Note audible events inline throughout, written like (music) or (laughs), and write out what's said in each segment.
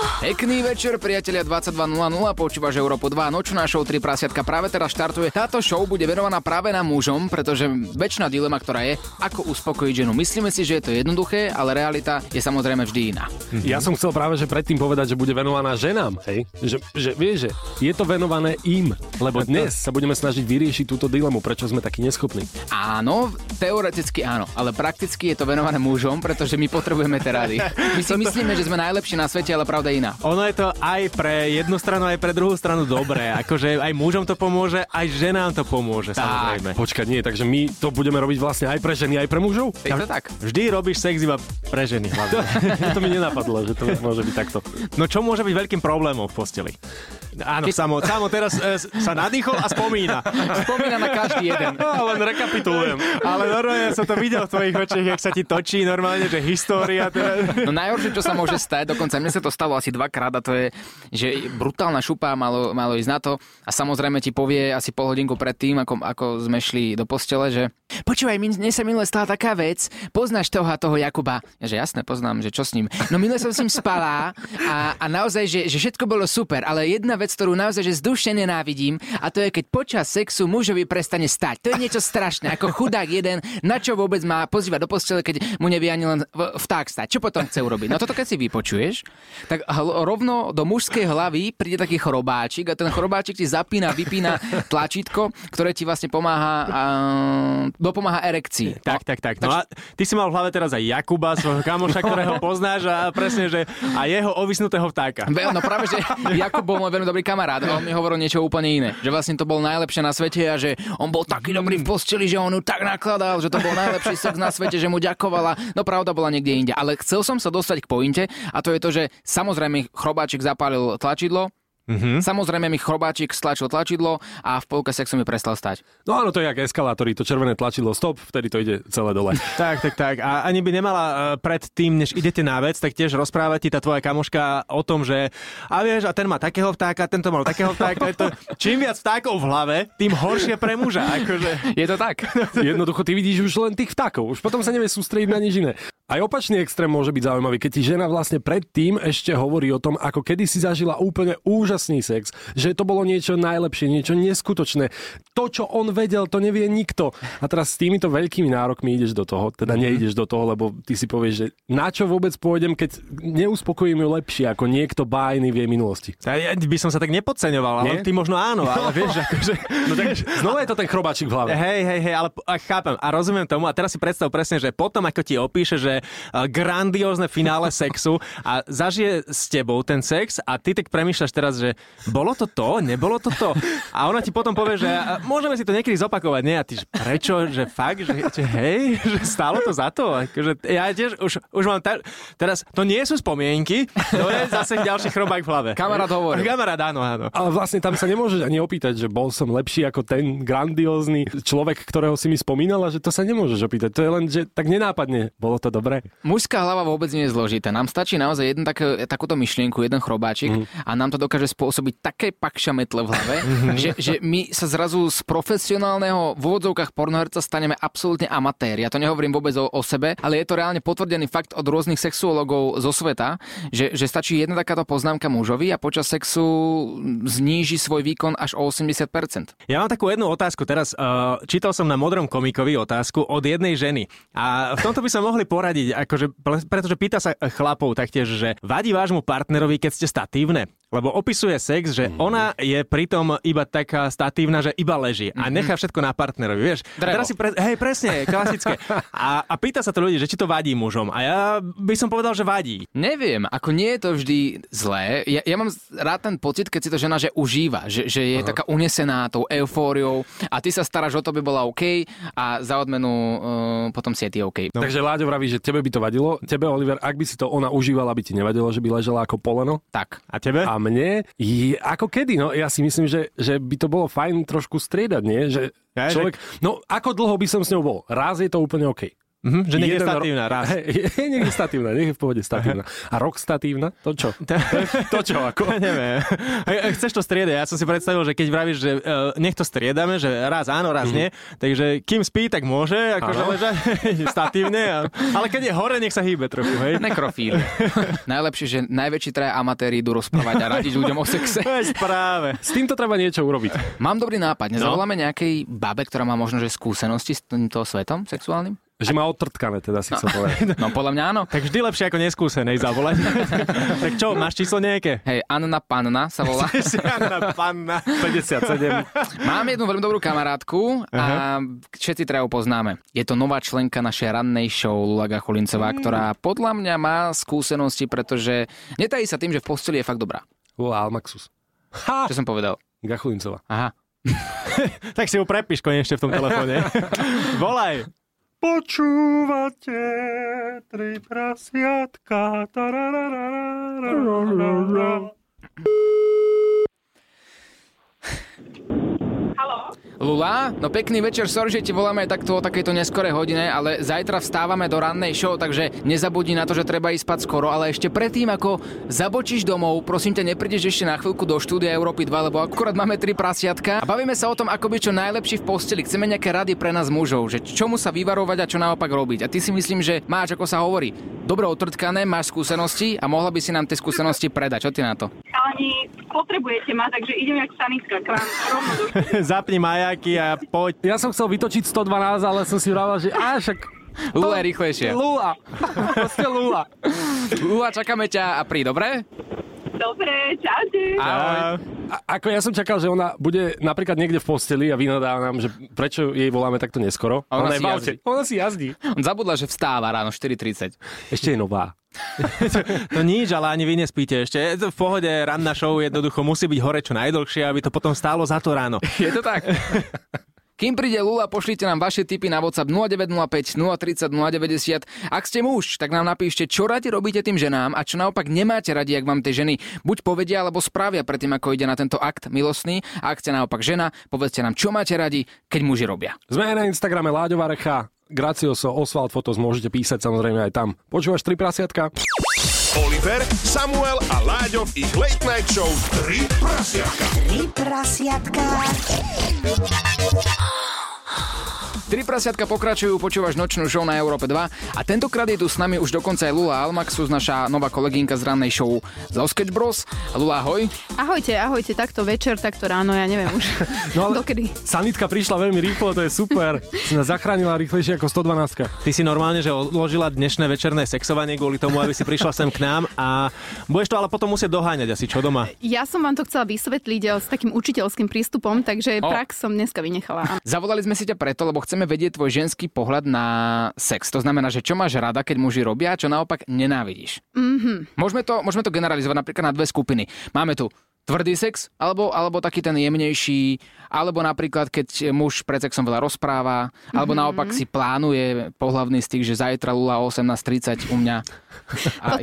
Pekný večer, priatelia 22.00, počúvaš Európu 2, nočná show 3 prasiatka práve teraz štartuje. Táto show bude venovaná práve na mužom, pretože väčšina dilema, ktorá je, ako uspokojiť ženu. Myslíme si, že je to jednoduché, ale realita je samozrejme vždy iná. Ja som chcel práve že predtým povedať, že bude venovaná ženám, hej? Že, že vieš, že je to venované im, lebo dnes sa budeme snažiť vyriešiť túto dilemu, prečo sme takí neschopní. Áno, teoreticky áno, ale prakticky je to venované mužom, pretože my potrebujeme tie rady. My si (laughs) myslíme, že sme najlepší na svete, ale pravda iná. Ono je to aj pre jednu stranu, aj pre druhú stranu dobré. (laughs) Akože aj mužom to pomôže, aj ženám to pomôže, tak. samozrejme. Počkať, nie, takže my to budeme robiť vlastne aj pre ženy, aj pre mužov? Je to tak. Vždy robíš sex iba pre ženy. (laughs) to mi nenapadlo, že to môže byť takto. No čo môže byť veľkým problémom v posteli? Áno, Keď... samo, samo teraz e, sa nadýchol a spomína. Spomína na každý jeden. (laughs) No, len rekapitulujem. Ale normálne som to videl v tvojich očiach, jak sa ti točí normálne, že história. Teda... No najhoršie, čo sa môže stať, dokonca mne sa to stalo asi dvakrát a to je, že brutálna šupa malo, malo ísť na to a samozrejme ti povie asi pol hodinku pred tým, ako, ako sme šli do postele, že počúvaj, mne sa minule stala taká vec, poznáš toho a toho Jakuba? Ja, že jasne, poznám, že čo s ním. No minule som s ním spala a, a naozaj, že, že všetko bolo super, ale jedna vec, ktorú naozaj že zdušne nenávidím a to je, keď počas sexu mužovi prestane stať. To je niečo strašné, ako chudák jeden, na čo vôbec má pozývať do postele, keď mu nevie ani len vták stať. Čo potom chce urobiť? No toto keď si vypočuješ, tak rovno do mužskej hlavy príde taký chrobáčik a ten chrobáčik ti zapína, vypína tlačítko, ktoré ti vlastne pomáha a, dopomáha erekcii. Tak, tak, tak. No a ty si mal v hlave teraz aj Jakuba, svojho kamoša, ktorého (laughs) poznáš a presne, že a jeho ovisnutého vtáka. No práve, že Jakub bol môj veľmi dobrý kamarát a on mi hovoril niečo úplne iné. Že vlastne to bol najlepšie na svete a že on bol taký dobrý v posteli, že on ju tak nakladal, že to bol najlepší sex na svete, že mu ďakovala. No pravda bola niekde inde. Ale chcel som sa dostať k pointe a to je to, že samozrejme chrobáčik zapálil tlačidlo, Mm-hmm. Samozrejme mi chrobáčik stlačil tlačidlo a v polke sexu mi prestal stať. No áno, to je jak eskalátory, to červené tlačidlo stop, vtedy to ide celé dole. (laughs) tak, tak, tak. A ani by nemala uh, pred tým, než idete na vec, tak tiež rozprávať ti tá tvoja kamoška o tom, že a vieš, a ten má takého vtáka, tento mal takého vtáka. Je to, čím viac vtákov v hlave, tým horšie pre muža. Akože... Je to tak. (laughs) Jednoducho ty vidíš už len tých vtákov, už potom sa nevie sústrediť na nič iné. Aj opačný extrém môže byť zaujímavý, keď ti žena vlastne predtým ešte hovorí o tom, ako kedy si zažila úplne úžasný sex, že to bolo niečo najlepšie, niečo neskutočné. To, čo on vedel, to nevie nikto. A teraz s týmito veľkými nárokmi ideš do toho, teda mm-hmm. neideš do toho, lebo ty si povieš, že na čo vôbec pôjdem, keď neuspokojím ju lepšie ako niekto bájny v jej minulosti. Ja by som sa tak nepodceňoval, ale Nie? ty možno áno, ale (laughs) vieš, akože... No tak znova je to ten chrobáčik v hlave. Hej, hej, hej, ale chápem a rozumiem tomu a teraz si predstav presne, že potom, ako ti opíše, že Eh, grandiózne finále sexu a zažije s tebou ten sex a ty tak premýšľaš teraz, že bolo to to, nebolo to to. A ona ti potom povie, že môžeme si to niekedy zopakovať, nie? A ty, že prečo, že fakt, že, že hej, že stálo to za to. Akože ja tiež už, už mám ta, teraz, to nie sú spomienky, to je zase ďalší chrobák v hlave. Kamarát hovorí. Kamarát, áno, áno. Ale vlastne tam sa nemôžeš ani opýtať, že bol som lepší ako ten grandiózny človek, ktorého si mi spomínala, že to sa nemôžeš opýtať. To je len, že tak nenápadne, bolo to dobré. Mužská hlava vôbec nie je zložitá. Nám stačí naozaj jeden tak, takúto myšlienku, jeden chrobáčik mm. a nám to dokáže spôsobiť také pakša metle v hlave, mhm. že, že my sa zrazu z profesionálneho v úvodzovkách pornoherca staneme absolútne amatéri. Ja to nehovorím vôbec o, o sebe, ale je to reálne potvrdený fakt od rôznych sexuologov zo sveta, že, že stačí jedna takáto poznámka mužovi a počas sexu zníži svoj výkon až o 80%. Ja mám takú jednu otázku teraz. Uh, čítal som na Modrom komikovi otázku od jednej ženy a v tomto by sa mohli poradiť, ako akože, pretože pýta sa chlapov taktiež, že vadí vášmu partnerovi, keď ste statívne? Lebo opisuje sex, že mm. ona je pritom iba taká statívna, že iba leží a mhm. nechá všetko na partnerovi, vieš. Teraz si pre... Hej, presne, klasické. (laughs) A, a pýta sa to ľudí, že či to vadí mužom. A ja by som povedal, že vadí. Neviem, ako nie je to vždy zlé. Ja, ja mám rád ten pocit, keď si to žena že užíva, že, že je Aha. taká unesená tou eufóriou a ty sa staráš o to, by bola OK a za odmenu uh, potom si je ty OK. No. Takže Láďo vraví, že tebe by to vadilo. Tebe, Oliver, ak by si to ona užívala, by ti nevadilo, že by ležela ako poleno? Tak. A tebe? A mne, je, ako kedy, no ja si myslím, že, že by to bolo fajn trošku striedať, nie? Že človek, no ako dlho by som s ňou bol? Raz je to úplne OK. Mhm, že nech je statívna, raz. Hej, (laughs) je niekde statívna, nech je v pohode statívna. A rok statívna? To čo? (laughs) to čo, ako? (laughs) Neviem. Chceš to striedať? Ja som si predstavil, že keď vravíš, že uh, nech to striedame, že raz áno, raz nie, takže kým spí, tak môže akože ležať statívne, a, ale keď je hore, nech sa hýbe trochu, hej. Nekrofíl. Najlepšie, že najväčší traja amatéri idú rozprávať a radiť ľuďom o sexe. Veď práve. S týmto treba niečo urobiť. Mám dobrý nápad. Nezavoláme nejakej babe, ktorá má možno že skúsenosti s týmto svetom sexuálnym? Že má odtrtkané, teda si chcel povedať. (laughs) No podľa mňa áno. Tak vždy lepšie ako neskúsenej zavolať. (laughs) tak čo, máš číslo nejaké? Hej, Anna Panna sa volá. (laughs) Žiadna panna. 57. Mám jednu veľmi dobrú kamarátku a všetci traja ju poznáme. Je to nová členka našej rannej show Lula Gachulincová, ktorá podľa mňa má skúsenosti, pretože netají sa tým, že v posteli je fakt dobrá. Volá Almaxus. Ha! Čo som povedal? Gachulincová. Aha. tak si ju prepíš konečne v tom telefóne. Volaj. Počúvate tri prasiatka. Lula, no pekný večer, sorry, že ti voláme takto o takejto neskorej hodine, ale zajtra vstávame do rannej show, takže nezabudni na to, že treba ísť spať skoro, ale ešte predtým, ako zabočíš domov, prosím ťa, neprídeš ešte na chvíľku do štúdia Európy 2, lebo akurát máme tri prasiatka a bavíme sa o tom, ako byť čo najlepší v posteli. Chceme nejaké rady pre nás mužov, že čomu sa vyvarovať a čo naopak robiť. A ty si myslím, že máš, ako sa hovorí, dobre otrtkané, máš skúsenosti a mohla by si nám tie skúsenosti predať. Čo ty na to? Chalani, potrebujete ma, takže idem jak sanitka k vám rovno do (laughs) Zapni majaky a poď. Ja som chcel vytočiť 112, ale som si vravel, že á, však Lula je rýchlejšie. Lula. (laughs) Proste Lula. Lula, čakáme ťa a pri, dobre? Dobre, čaute. A... A, ako ja som čakal, že ona bude napríklad niekde v posteli a vynadáva nám, že prečo jej voláme takto neskoro. A ona je si jazdí. Ona si jazdí. On zabudla, že vstáva ráno 4.30. Ešte je nová. To nič, ale ani vy nespíte ešte. Je to v pohode, ranná show jednoducho musí byť hore čo najdlhšie, aby to potom stálo za to ráno. (laughs) Je to tak? Kým príde Lula, pošlite nám vaše tipy na WhatsApp 0905 030 090. Ak ste muž, tak nám napíšte, čo radi robíte tým ženám a čo naopak nemáte radi, ak vám tie ženy buď povedia alebo spravia predtým, ako ide na tento akt milostný. A ak ste naopak žena, povedzte nám, čo máte radi, keď muži robia. Sme na Instagrame Láďová Recha, Gracioso, Oswald Fotos, môžete písať samozrejme aj tam. Počúvaš tri prasiatka? Oliver, Samuel a Láďo v ich Late Night Show 3 prasiatka. Tri prasiatka. Tri prasiatka pokračujú, počúvaš nočnú show na Európe 2 a tentokrát je tu s nami už dokonca aj Lula Almaxus, naša nová kolegynka z rannej show zo Sketch Bros. Lula, ahoj. Ahojte, ahojte, takto večer, takto ráno, ja neviem už. (laughs) No ale Dokedy? sanitka prišla veľmi rýchlo, to je super. Si nás zachránila rýchlejšie ako 112. Ty si normálne, že odložila dnešné večerné sexovanie kvôli tomu, aby si prišla sem k nám a budeš to ale potom musieť doháňať asi, čo doma? Ja som vám to chcela vysvetliť eh, s takým učiteľským prístupom, takže O. prax som dneska vynechala. Zavolali sme si ťa preto, lebo chceme vedieť tvoj ženský pohľad na sex. To znamená, že čo máš rada, keď muži robia a čo naopak nenávidíš. Mm-hmm. Môžeme, to, môžeme to generalizovať napríklad na dve skupiny. Máme tu tvrdý sex, alebo, alebo taký ten jemnejší, alebo napríklad, keď muž pred sexom veľa rozpráva, alebo mm-hmm. naopak si plánuje pohlavný styk, že zajtra Lula 18.30 u mňa. (laughs) A,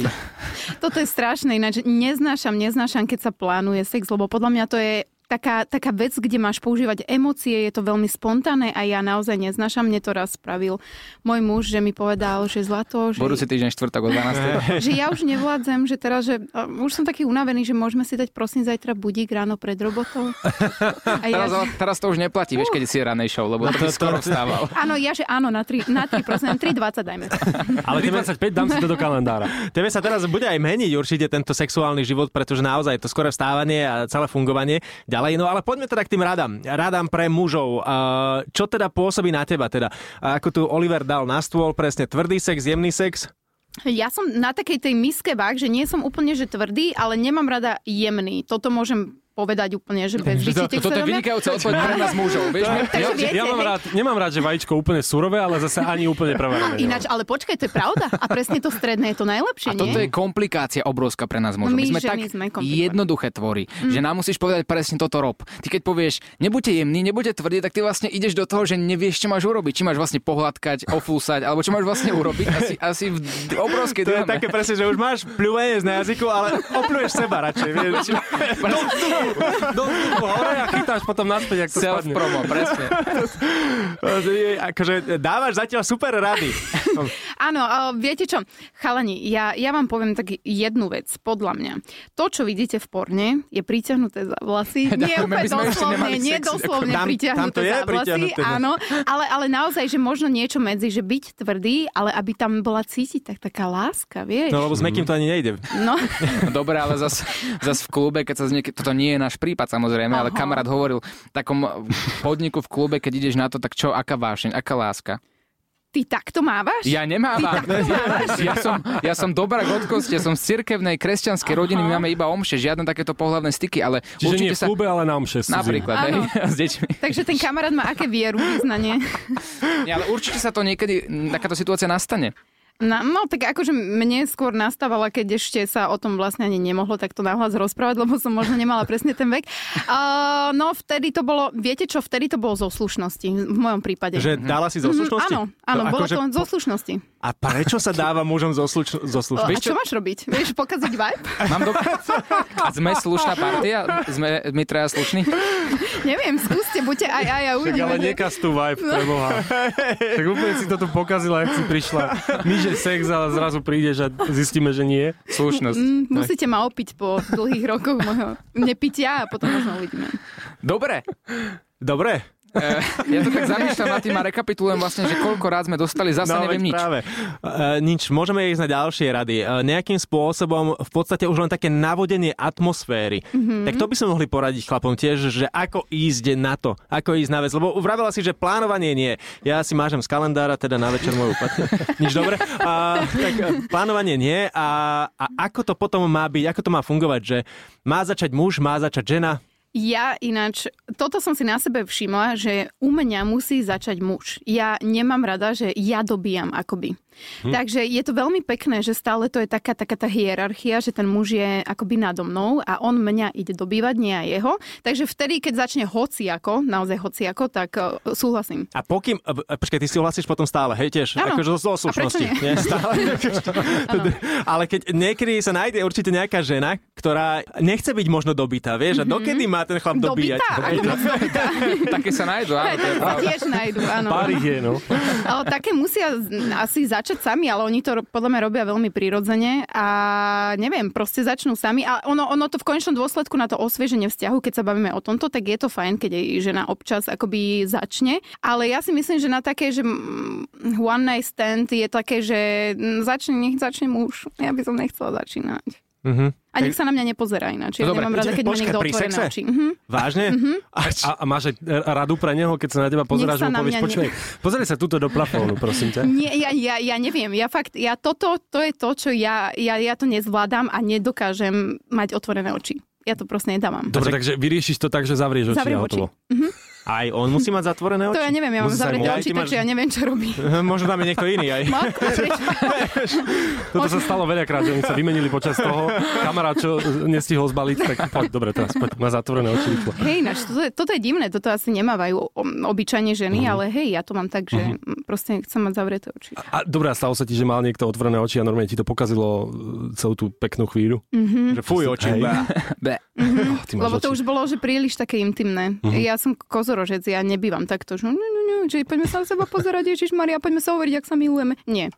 Toto je strašné, ináč neznášam, neznášam, keď sa plánuje sex, lebo podľa mňa to je taká, taká vec, kde máš používať emócie, je to veľmi spontánne a ja naozaj neznášam. Mne to raz spravil môj muž, že mi povedal, že zlato, že, budúci týždeň štvrtok o 12. (laughs) že ja už nevládzem, že teraz, že uh, už som taký unavený, že môžeme si dať prosím zajtra budík ráno pred robotou. (laughs) A ja, Teraz, ale- teraz to už neplatí, vieš, keď si ranej show, lebo ty skoro vstával. (laughs) Áno, ja, že áno, na 3, na 3 prosím, 3,20 dajme. Ale tebe, 325, dám si to do kalendára. tebe sa teraz bude aj meniť určite tento sexuálny život, pretože naozaj to skore vstávanie a celé fungovanie ďalej. No ale poďme teda k tým radám. Radám pre mužov. Čo teda pôsobí na teba teda? Ako tu Oliver dal na stôl, presne tvrdý sex, jemný sex? Ja som na takej tej miske váh, že nie som úplne že tvrdý, ale nemám rada jemný. Toto môžem povedať úplne, že bez vyčitek Toto je vynikajúca odpoveď (laughs) pre nás mužov. Vieš, my, Ja, viete, ja mám rád, nemám rád, že vajíčko úplne surové, ale zase ani úplne prevarené. Ináč, ale počkaj, to je pravda. A presne to stredné je to A najlepšie, toto je komplikácia obrovská pre nás mužov. My My sme tak sme jednoduché tvory, že nám musíš povedať presne toto rob. Ty keď povieš, nebuďte jemný, nebuďte tvrdý, tak ty vlastne ideš do toho, že nevieš, čo máš urobiť. Či máš vlastne pohľadkať, ofúsať, alebo čo máš vlastne urobiť. Asi, asi v obrovskej To je také presne, že už máš pľúvenie na jazyku, ale opľuješ seba radšej. Vieš? (laughs) (laughs) Do, hore a chytáš potom naspäť, ak to Self spadne. promo, presne. (laughs) akože dávaš zatiaľ super rady. (laughs) Áno, viete čo, chalani, ja, ja vám poviem tak jednu vec, podľa mňa. To, čo vidíte v porne, je priťahnuté za vlasy. (laughs) Nie úplne doslovne, nie doslovne Tam- tam priťahnuté je za vlasy, no. áno, ale, ale naozaj, že možno niečo medzi, že byť tvrdý, ale aby tam bola cítiť tak taká láska, vieš? No lebo s Mekým to ani nejde. No, (laughs) Dobre, ale zas, zas v klube, keď sa z niek- toto nie je náš prípad samozrejme, ale Aha. kamarát hovoril v takom podniku v klube, keď ideš na to, tak čo, aká vášeň, aká láska? Ty takto mávaš? Ja nemávam. Ty takto (laughs) mávaš? Ja som, ja som dobrá od kosti, ja som z cirkevnej kresťanskej rodiny, my máme iba omše, žiadne takéto pohľavné styky, ale Čiže nie určite v sa... klube, ale na omše. Napríklad, hej, (laughs) s deťmi. Takže ten kamarát má aké vieru, vyznanie? Nie, ale určite sa to niekedy, takáto situácia nastane. No, no tak akože mne skôr nastávala, keď ešte sa o tom vlastne ani nemohlo takto nahlas rozprávať, lebo som možno nemala presne ten vek. Uh, no vtedy to bolo, viete čo, vtedy to bolo zo slušnosti, v mojom prípade. Že dala si zo Mhm, slušnosti? Áno, áno, No, bolo akože to zo slušnosti. A prečo sa dáva mužom zo, sluč- zo A slušnosti? čo máš robiť? Vieš pokaziť vibe? Mám do... A sme slušná partia? Sme my traja slušní? Neviem, skúste, buďte aj aj a Tak ale nekaz tu vibe, preboha. (laughs) Tak úplne si to tu pokazila, ak si prišla. My, že sex, ale zrazu prídeš a zistíme, že nie. Slušnosť. Mm, musíte ma opiť po dlhých rokoch môjho nepitia a potom možno uvidíme. Dobre. Dobre. Eh, ja to tak zamýšľam nad tým a rekapitulujem vlastne, že koľko rád sme dostali, zase No, neviem nič. Práve. Uh, nič, môžeme ísť na ďalšie rady. Uh, nejakým spôsobom v podstate už len také navodenie atmosféry. Mm-hmm. Tak to by sme mohli poradiť chlapom tiež, že ako ísť na to, ako ísť na vec. Lebo vravela si, že plánovanie nie. Ja si mážem z kalendára, teda na večer moju pat- (laughs) Nič dobre. Uh, tak plánovanie nie. A, a ako to potom má byť, ako to má fungovať, že má začať muž, má začať žena, Ja ináč, toto som si na sebe všimla, že u mňa musí začať muž. Ja nemám rada, že ja dobíjam akoby. Hm. Takže je to veľmi pekné, že stále to je taká, taká tá hierarchia, že ten muž je akoby nado mnou a on mňa ide dobývať, nie aj jeho. Takže vtedy, keď začne hociako, naozaj hociako, tak uh, súhlasím. A pokým, a, a, počkaj, ty si hlasíš potom stále, hej, tiež, Áno. akože zo, zo A prečo slušnosti. nie? Nie, stále. (laughs) Ale keď niekedy sa nájde určite nejaká žena, ktorá nechce byť možno dobitá, vieš, a dokedy má ten chlap dobíjať? Dobitá? (laughs) Také sa nájdú, áno, (laughs) tiež nájdu, áno. Pár ich je, no. Ale také musia asi začať sami, ale oni to podľa mňa robia veľmi prirodzene a neviem, proste začnú sami a ono, ono to v konečnom dôsledku na to osvieženie vzťahu, keď sa bavíme o tomto, tak je to fajn, keď aj žena občas akoby začne, ale ja si myslím, že na také, že one night stand je také, že začne, nech začne muž. Ja by som nechcela začínať. Mhm. A nech sa na mňa nepozerá ináč. Ja No dobre, nemám rada, keď počkaj, niekto otvorené sexe? oči. Mhm. Vážne? A, a máš aj radu pre neho, keď sa na teba pozeráš, že mu povieš, ne- pozri sa túto do plafónu, prosím ťa. Nie, ja, ja, ja neviem. Ja fakt, ja toto, to je to, čo ja, ja, ja to nezvládam a nedokážem mať otvorené oči. Ja to proste nedávam. Dobre, takže vyriešiš to tak, že zavrieš oči Zavriem a oči. hotovo. Aj on musí mať zatvorené oči? To ja neviem, ja mám zavreté oči, máš- takže ja neviem, čo robí. (laughs) Možno tam je niekto iný aj. (laughs) Toto sa stalo veľakrát, že oni sa vymenili počas toho. Kamarát, čo nestihol zbaliť, tak poď, dobre, teraz poď, má zatvorené oči rýchlo. Hej, ináč, toto, je, toto je divné, toto asi nemávajú obyčajne ženy, Mhm. ale hej, ja to mám tak, že mm, proste chcem mať zavreté oči. A dobre, a stalo sa ti, že mal niekto otvorené oči a normálne ti to pokazilo e, celú tú peknú chvíľu? Že fuj oči. Hej. bá. Be. Oh, ty máš Lebo to oči. už bolo, že príliš také intimné. Mhm. Ja som kozorožec, ja nebývam takto, že, no, no, no, že poďme sa na seba pozerať, Ježiš Maria, poďme sa hovoriť, ak sa milujeme. Nie.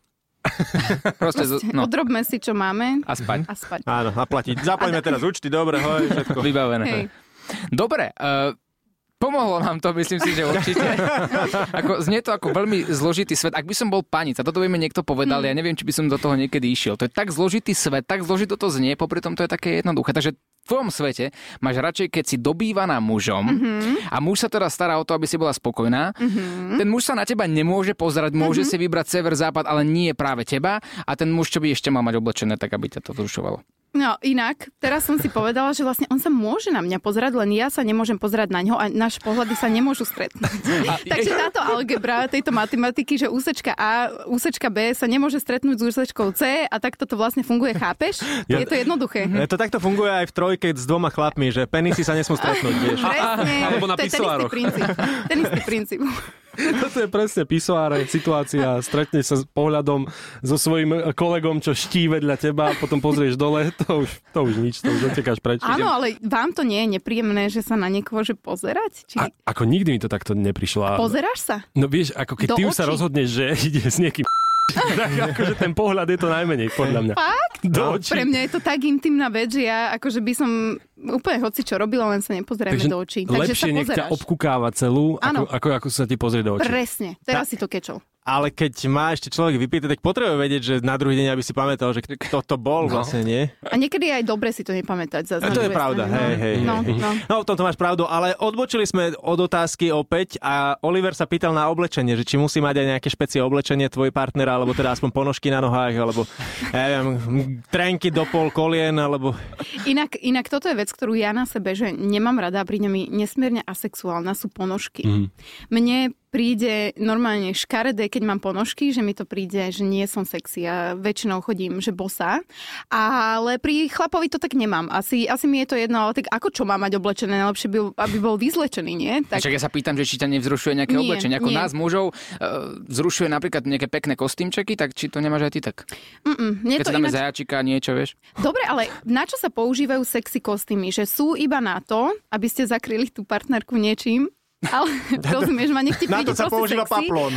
Proste, z- no, Odrobme si, čo máme a spať. a spať. Áno, a platiť. Zapoďme teraz účty, dobre, hoj, všetko. Vybavené. Hej. Dobre, uh, pomohlo nám to, myslím si, že určite. (laughs) ako, znie to ako veľmi zložitý svet. Ak by som bol panica, toto by mi niekto povedal, ja neviem, či by som do toho niekedy išiel. To je tak zložitý svet, tak zložito to znie, popri tom to je také jednoduché. Takže v tvojom svete máš radšej, keď si dobývaná mužom Mhm. a muž sa teda stará o to, aby si bola spokojná. Ten muž sa na teba nemôže pozerať, môže Mhm. si vybrať sever, západ, ale nie práve teba a ten muž, čo by ešte mal mať oblečené, tak aby ťa to vzrušovalo. No inak, teraz som si povedala, že vlastne on sa môže na mňa pozerať, len ja sa nemôžem pozerať na ňo a naše pohľady sa nemôžu stretnúť. (laughs) Takže táto algebra tejto matematiky, že úsečka A, úsečka B sa nemôže stretnúť s úsečkou C a takto to vlastne funguje, chápeš? Ja- Je to jednoduché. E, To takto funguje aj v trojke s dvoma chlapmi, že penisy sa nesmú stretnúť, vieš. Presne, Alebo na to je ten istý princíp. Ten istý princíp. (laughs) (laughs) Toto je presne pisoáre, situácia. Stretneš sa s pohľadom so svojím kolegom, čo ští vedľa teba a potom pozrieš dole. To už, to už nič, to už utekáš preč. Áno, ale vám to nie je nepríjemné, že sa na niekoho že pozerať? Či... A, ako nikdy mi to takto neprišlo. A- Pozeráš sa? No vieš, ako keď Do ty už sa očí. rozhodneš, že (laughs) ide s niekým (laughs) tak akože ten pohľad je to najmenej, podľa mňa. Fakt? Do očí. Pre mňa je to tak intimná vec, že ja akože by som úplne hoci čo robila, len sa nepozrieme Takže do očí. Takže lepšie sa nech ťa obkukáva celú, ako, ako, ako sa ti pozrie do očí. Presne, teraz si to kečol. Ale keď má ešte človek vypýtať, tak potrebuje vedieť, že na druhý deň, aby si pamätal, že kto to bol No. vlastne, nie? A niekedy je aj dobre si to nepamätať. Zase A na to je pravda, strane, hej, hej, no. hej. No, no. V tomto máš pravdu, ale odbočili sme od otázky opäť a Oliver sa pýtal na oblečenie, že či musí mať aj nejaké špecie oblečenie tvoj partner, alebo teda aspoň ponožky na nohách, alebo ja neviem, trenky do pol kolien, alebo... Inak, inak toto je vec, ktorú ja na sebe, že nemám rada a príde mi nesmierne asexuálna, sú ponožky. Mhm. Mne príde normálne škaredé, keď mám ponožky, že mi to príde, že nie som sexy a väčšinou chodím, že bosa. Ale pri chlapovi to tak nemám. Asi, asi mi je to jedno, ale tak ako čo má mať oblečené? Najlepšie by, aby bol vyzlečený, nie? Tak... Však ja sa pýtam, že či ťa nevzrušuje nejaké Nie, oblečenie. Ako nie. nás mužov uh, zrušuje napríklad nejaké pekné kostýmčeky, tak či to nemáš aj ty tak? mm, mne Keď to dáme ináč... zajačika, niečo, vieš? Dobre, ale na čo sa používajú sexy kostýmy? Že sú iba na to, aby ste zakryli tú partnerku niečím? Ale (laughs) rozumieš ma, nech ti Na to sa používa sexy. paplón.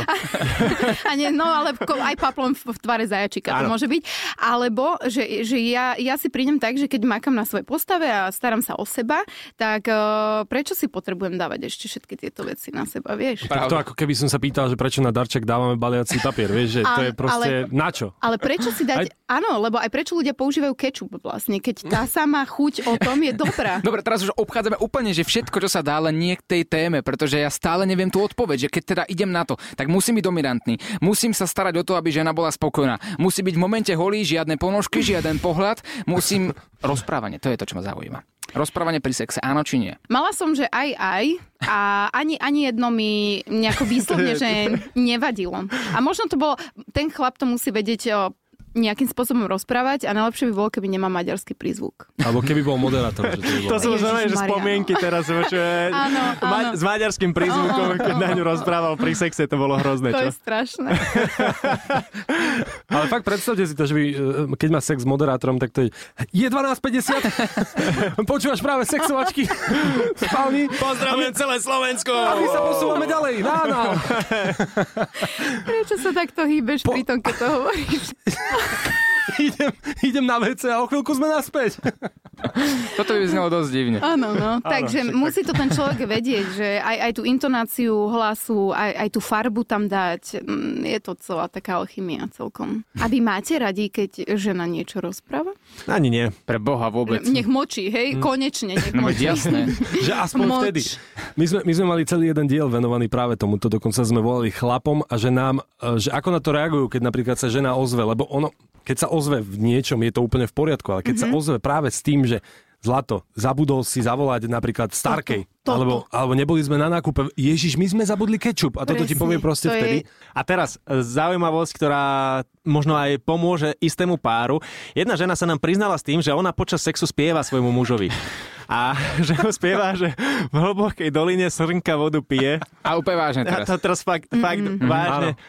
(laughs) A nie, no ale aj paplom v, v tvare zajačika to Áno. môže byť. Alebo, že, že ja, ja si prídem tak, že keď makám na svojej postave a starám sa o seba, tak uh, prečo si potrebujem dávať ešte všetky tieto veci na seba, vieš? Tak to ako keby som sa pýtal, že prečo na darček dávame baliaci papier, vieš, že to je proste ale- na čo? Ale prečo si dať... Áno, lebo aj prečo ľudia používajú kečup vlastne, keď tá sama chuť o tom je dobrá. Dobre, teraz už obchádzame úplne, že všetko, čo sa dá, len nie k tej téme, pretože ja stále neviem tú odpoveď, že keď teda idem na to, tak musím byť dominantný. Musím sa starať o to, aby žena bola spokojná. Musí byť v momente holý, žiadne ponožky, žiaden pohľad. Musím... (laughs) Rozprávanie, to je to, čo ma zaujíma. Rozprávanie pri sexe, áno či nie? Mala som, že aj aj a ani, ani jedno mi nejako výslovne, (laughs) že nevadilo. A možno to bolo, ten chlap to musí vedieť nejakým spôsobom rozprávať a najlepšie by bolo, keby nemá maďarský prízvuk. Alebo keby bol moderátor, že to by. To sú už že spomienky teraz, čo je, Áno, Ma- áno. s maďarským prízvukom, keď na ňu rozprával pri sexe, to bolo hrozné, To čo? je strašné. Ale fakt predstavte si to, že vy, e, keď má sex s moderátorom, tak to je je 12.50, (laughs) počúvaš práve sexovačky v spálni Pozdravujem celé Slovensko! a my sa posúvame ďalej, na, na. Prečo sa takto hýbeš pri tom, keď to hovoríš? (laughs) idem, idem na WC a o chvíľku sme naspäť. (laughs) Toto by znelo dosť divne. Áno, no. Takže musí to ten človek vedieť, že aj, aj tú intonáciu hlasu, aj, aj tú farbu tam dať. Mm, Je to celá taká alchymia celkom. A vy máte radi, keď žena niečo rozpráva? Ani nie. Pre Boha vôbec. Nech močí, hej? Konečne, nech No močí. jasné. Že aspoň Moč. vtedy. My sme, my sme mali celý jeden diel venovaný práve tomuto, dokonca sme volali chlapom a ženám, e, že ako na to reagujú, keď napríklad sa žena ozve, lebo ono, keď sa ozve v niečom, je to úplne v poriadku, ale keď mm-hmm. sa ozve práve s tým, že Zlato, zabudol si zavolať napríklad Starkej, Toto, alebo, alebo neboli sme na nákupe, Ježiš, my sme zabudli kečup a toto ti Presne, povie proste to je- vtedy. A teraz e, zaujímavosť, ktorá možno aj pomôže istému páru. Jedna žena sa nám priznala s tým, že ona počas sexu spieva svojmu mužovi. A (laughs) že ho spieva, že v hlbokej doline srnka vodu pije. A úplne vážne A teraz. to teraz fakt, fakt vážne.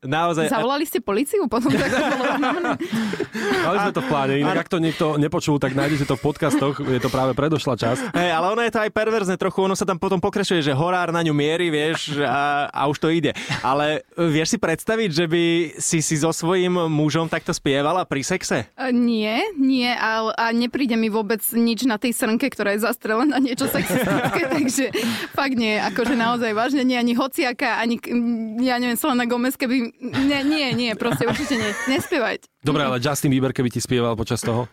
Naozaj. a- Zavolali ste policiu potom? (laughs) Tak to bolo. Mali sme to v pláne, inak ak to niekto nepočul, tak nájdete to v podcastoch, je to práve predošla časť. Hej, ale ono je to aj perverzne trochu, ono sa tam potom pokračuje, že horár na ňu mierí, vieš, a, a už to ide. Ale e, vieš si predstaviť, že by si si so svojím mužom takto spievala pri sexe? A Nie, nie, ale, a nepríde mi vôbec nič na tej srnke, ktorá je zastrelená niečo sexistické, (laughs) takže fakt nie, akože naozaj vážne nie, ani hociaka, ani, ja neviem, Selena Gomez, keby, nie, nie, nie, proste určite nie, nespievať. Dobre, ale Justin Bieber, keby ti spieval počas toho?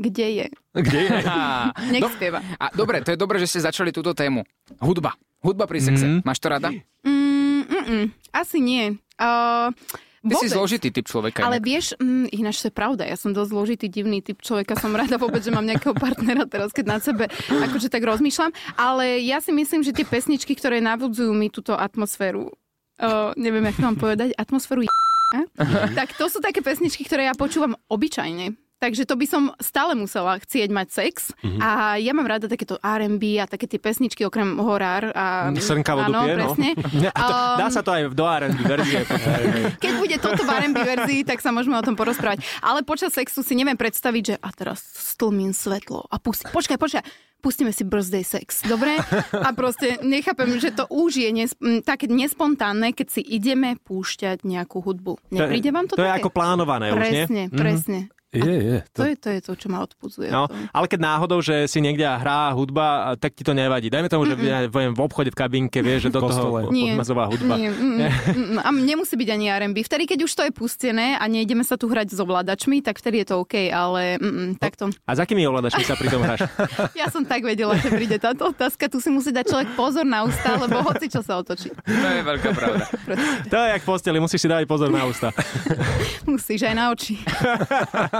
Kde je? Kde je? (laughs) Nech spieva. A dobre, to je dobré, že ste začali túto tému. Hudba. Hudba pri sexe. Mhm. Máš to rada? Mm, mm, mm, asi nie. Uh, Ty si vôbec. zložitý typ človeka. Ale inak. vieš, mm, ináč to je pravda, ja som dosť zložitý, divný typ človeka, som rada vôbec, že mám nejakého partnera teraz, keď na sebe akože tak rozmýšľam, ale ja si myslím, že tie pesničky, ktoré navodzujú mi túto atmosféru, uh, neviem, jak to mám povedať, atmosféru j- tak to sú také pesničky, ktoré ja počúvam obyčajne. Takže to by som stále musela chcieť mať sex. Mhm. A ja mám rada takéto R&B a také tie pesničky okrem horár. A, Srnkavo áno, dupie, no. presne. (laughs) A to, dá sa to aj do R&B verzie. (laughs) Keď bude toto v R&B verzii, tak sa môžeme o tom porozprávať. Ale počas sexu si neviem predstaviť, že a teraz stlmím svetlo a pustí. Počkaj, počkaj, pustíme si birthday sex, dobre? A proste nechápem, že to už je nes- také nespontánne, keď si ideme púšťať nejakú hudbu. Nepríde vám to, To je také? ako plánované už, nie? Presne, presne. Je, je. To To... je, to je to, čo ma odpudzuje. No, ale keď náhodou, že si niekde hrá hudba, tak ti to nevadí. Dajme tomu, že ja poviem, v obchode, v kabinke, vieš, že do toho odmazová hudba. Nie, mm, mm, a nemusí byť ani R&B. Vtedy, keď už to je pustené a nejdeme sa tu hrať s ovládačmi, tak vtedy je to OK, ale mm, mm, takto. A za akými ovládačmi sa pri tom hráš? (laughs) Ja som tak vedela, že príde táto otázka. Tu si musí dať človek pozor na ústa, lebo hoci čo sa otočí. To je veľká pravda. To je jak v posteli, musíš si dávať pozor na ústa. Musíš aj na oči. (laughs)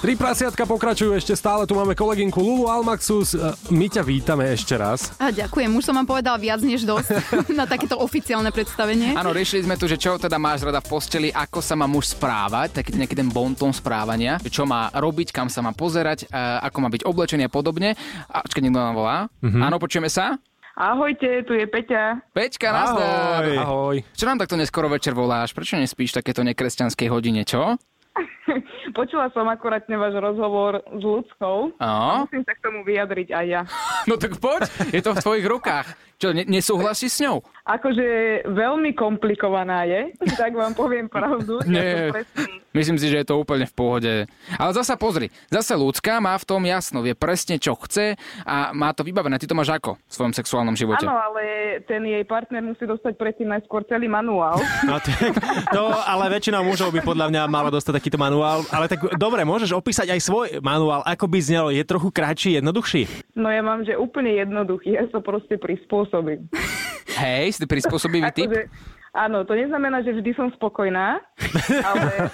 Tri prasiatka pokračujú ešte stále. Tu máme kolegynku Lulu Almaxus. E, My ťa vítame ešte raz. A ďakujem, už som vám povedala viac než dosť (laughs) na takéto oficiálne predstavenie. Áno, riešili sme tu, že čo teda máš rada v posteli, ako sa má muž správať, taký nejaký ten bonton správania, čo má robiť, kam sa má pozerať, e, ako má byť oblečený a podobne. A čakaj, niekto nám volá. Mhm. Áno, počujeme sa? Ahojte, tu je Peťa. Peťka, nazdar. Ahoj. Ahoj. Čo nám takto neskoro večer voláš? Prečo nespíš takéto nekresťanskej hodine, čo? (laughs) Počula som akorát váš rozhovor s ľudskou. Musím sa k tomu vyjadriť aj ja. (laughs) no tak poď, je to v tvojich rukách. Čo, ne- nesúhlasíš s ňou? Akože veľmi komplikovaná je, (laughs) tak vám poviem pravdu. Nie. Myslím si, že je to úplne v pohode. Ale zasa pozri, zase ľudská má v tom jasno, vie presne, čo chce a má to vybavené. Ty to máš ako v svojom sexuálnom živote? Áno, ale ten jej partner musí dostať predtým najskôr celý manuál. (laughs) No, to, to, ale väčšina mužov by podľa mňa mala dostať takýto manuál. Ale tak dobre, môžeš opísať aj svoj manuál. Ako by znel? Je trochu kratší, jednoduchší? No ja mám, že úplne jednoduchý, ja sa proste prispôsobím. Hej, si prispôsobivý typ? (laughs) Akože, áno, to neznamená, že vždy som spokojná, ale...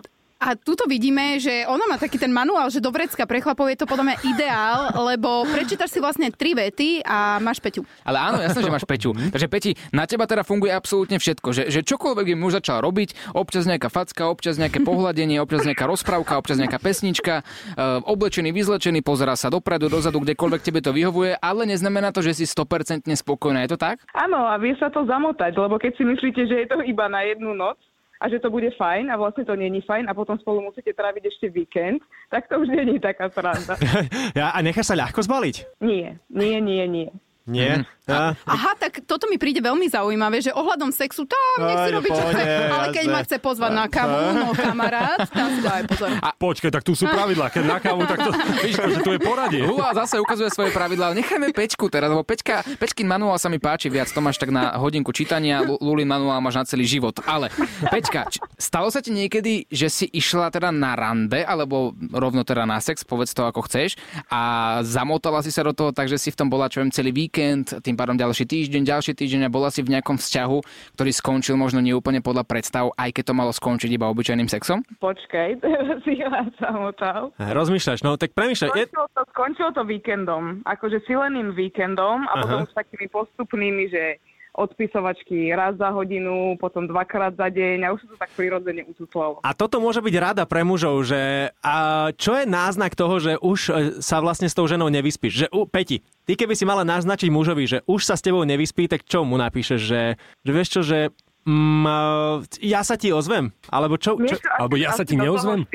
(laughs) A tuto vidíme, že ona má taký ten manuál, že do vrecka pre chlapov je to podľa mňa ideál, lebo prečítaš si vlastne tri vety a máš Peťu. Ale áno, jasné, že máš Peťu. Takže Peti, na teba teda funguje absolútne všetko. Že, že čokoľvek by muž začal robiť, občas nejaká facka, občas nejaké pohľadenie, občas nejaká rozprávka, občas nejaká pesnička, e, oblečený, vyzlečený, pozerá sa dopredu, dozadu, kdekoľvek tebe to vyhovuje, ale neznamená to, že si 100% spokojná. Je to tak? Áno, a vie sa to zamotať, lebo keď si myslíte, že je to iba na jednu noc a že to bude fajn a vlastne to není fajn a potom spolu musíte tráviť ešte víkend, tak to už není taká sranda. (laughs) Ja, a necháš sa ľahko zbaliť? Nie, nie, nie, nie. Nie. A, Aha, tak toto mi príde veľmi zaujímavé, že ohľadom sexu, tam nech si čo chce, pohode, ale keď ma chce pozvať na kavu, no kamarát, tam si daj pozor. Počkaj, tak tu sú pravidlá. Keď na kávu, tak to, (laughs) víš, že tu je poradie. Lula zase ukazuje svoje pravidlá, ale nechajme Pečku teraz, lebo Pečka, Pečkin manuál sa mi páči viac, to máš tak na hodinku čítania, Lu- Lulin manuál máš na celý život. Ale Pečka, č- stalo sa ti niekedy, že si išla teda na rande, alebo rovno teda na sex, povedz to ako chceš, a zamotala si sa do toho, takže si v tom bola, čo viem, celý víkend, tým pádom ďalší týždeň, ďalší týždeň a bola si v nejakom vzťahu, ktorý skončil možno neúplne podľa predstav, aj keď to malo skončiť iba obyčajným sexom? Počkaj, teraz (laughs) si ja samotal. rozmýšľaš, no tak premýšľaj. Skončilo to, skončilo to víkendom, akože sileným víkendom a potom Aha. s takými postupnými, že odpisovačky raz za hodinu, potom dvakrát za deň a už sa to tak prirodzene ututlalo. A toto môže byť rada pre mužov, že a čo je náznak toho, že už e, sa vlastne s tou ženou nevyspíš? Že, u, Peti, ty keby si mala naznačiť mužovi, že už sa s tebou nevyspí, tak čo mu napíšeš? Že, že vieš čo, že mm, ja sa ti ozvem? Alebo čo? čo? Niečo alebo ja sa ti neozvem?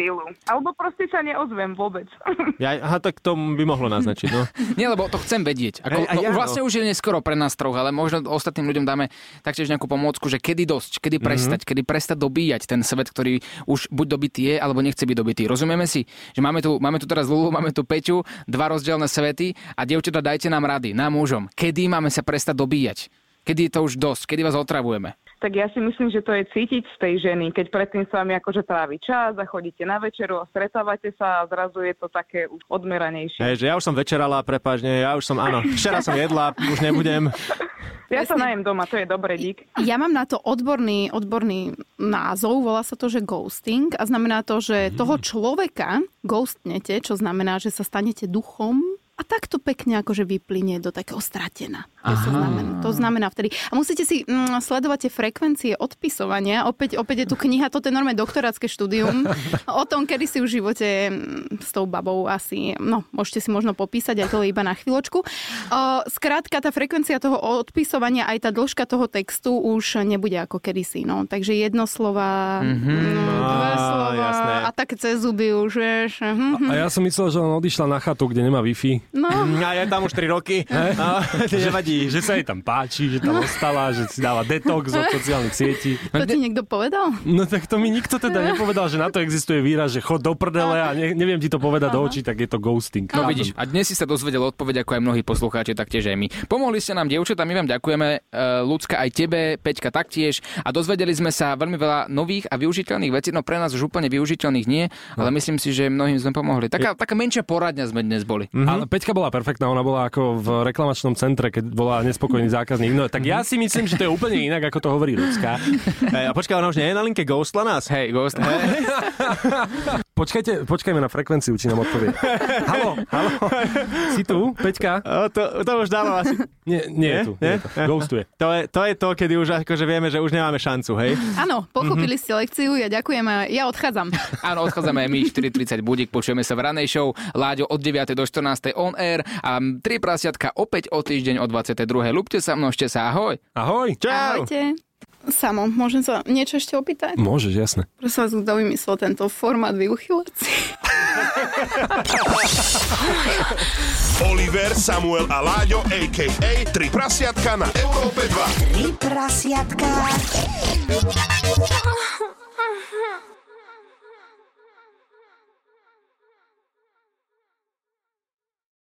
Alebo proste sa neozvem vôbec. (laughs) Ja, aha, tak to by mohlo naznačiť, no. (laughs) Nie, lebo to chcem vedieť. Ako, Hej, a no, ja, no. vlastne už je neskoro pre nás troch, ale možno ostatným ľuďom dáme taktiež nejakú pomôcku, že kedy dosť, kedy prestať, kedy prestať dobíjať ten svet, ktorý už buď dobitý je, alebo nechce byť dobitý. Rozumieme si, že máme tu, máme tu teraz Lulu, (laughs) máme tu Peťu, dva rozdielne svety a dievčatá dajte nám rady, nám mužom. Kedy máme sa prestať dobíjať? Kedy je to už dosť? Kedy vás otravujeme? Tak ja si myslím, že to je cítiť z tej ženy, keď predtým s vami akože trávi čas a chodíte na večeru a stretávate sa a zrazu je to také už odmeranejšie. Hej, že ja už som večerala, prepáčne, ja už som, áno, včera som jedla, už nebudem. Ja sa najem doma, to je dobre, dík. Ja mám na to odborný, odborný názov, volá sa to, že ghosting a znamená to, že toho človeka ghostnete, čo znamená, že sa stanete duchom a takto pekne akože vyplynie do takého stratená. To, znamená, to znamená vtedy. A musíte si mm, sledovať tie frekvencie odpisovania. Opäť, opäť je tu kniha, toto je normálne doktorátske štúdium o tom, kedy si v živote mm, s tou babou asi, no, môžete si možno popísať, aj to iba na chvíľočku. O, skrátka, tá frekvencia toho odpisovania, aj tá dĺžka toho textu už nebude ako kedysi. No. Takže jedno slova, mm-hmm. dve Á, slova jasné. a také cez zuby už, vieš. Mhm. A ja som myslel, že ona odišla na chatu, kde nemá Wi-Fi. No, A ja tam už 3 roky. (laughs) A, nevadí. Že sa jej tam páči, že tam ostala, že si dáva detox od sociálnych sietí. to ti niekto povedal? No tak to mi nikto teda nepovedal, že na to existuje výraz, že chod do prdele a ne, neviem ti to povedať do očí, tak je to ghosting. No vidíš, a dnes si sa dozvedel odpoveď, ako aj mnohí poslucháči, taktiež aj my. Pomohli ste nám, dievčatá, my vám ďakujeme, uh, Lucka aj tebe, Peťka taktiež a dozvedeli sme sa veľmi veľa nových a využiteľných vecí, no pre nás už úplne využiteľných nie, ale myslím si, že mnohým sme pomohli. Taká, taká menšia poradňa sme dnes boli. Mm-hmm. Ale Peťka bola perfektná, ona bola ako v reklamačnom centre, keď bola nespokojný zákazník. No tak ja si myslím, že to je úplne inak, ako to hovorí ľudská. Hej, a počkaj, ona už nie je na linke Ghostla nás? Hej, Ghost. (laughs) Počkajte, počkajme na frekvenciu, či nám odpovie. (laughs) Halo, halo. Si tu, Peťka? O, to, to už dáva asi. Nie, nie, je tu. Nie? Nie? Je tu. Ghostuje. To je, to je to, kedy už akože vieme, že už nemáme šancu, hej? Áno, pochopili ste lekciu, ja ďakujem a ja odchádzam. Áno, odchádzame my, 4.30 budík, počujeme sa v ranej show, Láďo od 9. do 14. on air a tri prasiatka opäť o týždeň o 22. Lúbte sa, množte sa, ahoj. Ahoj. Čau! Ahojte. Samo, môžem sa niečo ešte opýtať? Môžeš, jasne. Prosím vás, kto vymyslel tento formát vyuchylací? (laughs) Oliver, Samuel a Láďo, a.k.a. Tri prasiatka na Európe 2. Tri prasiatka. (laughs)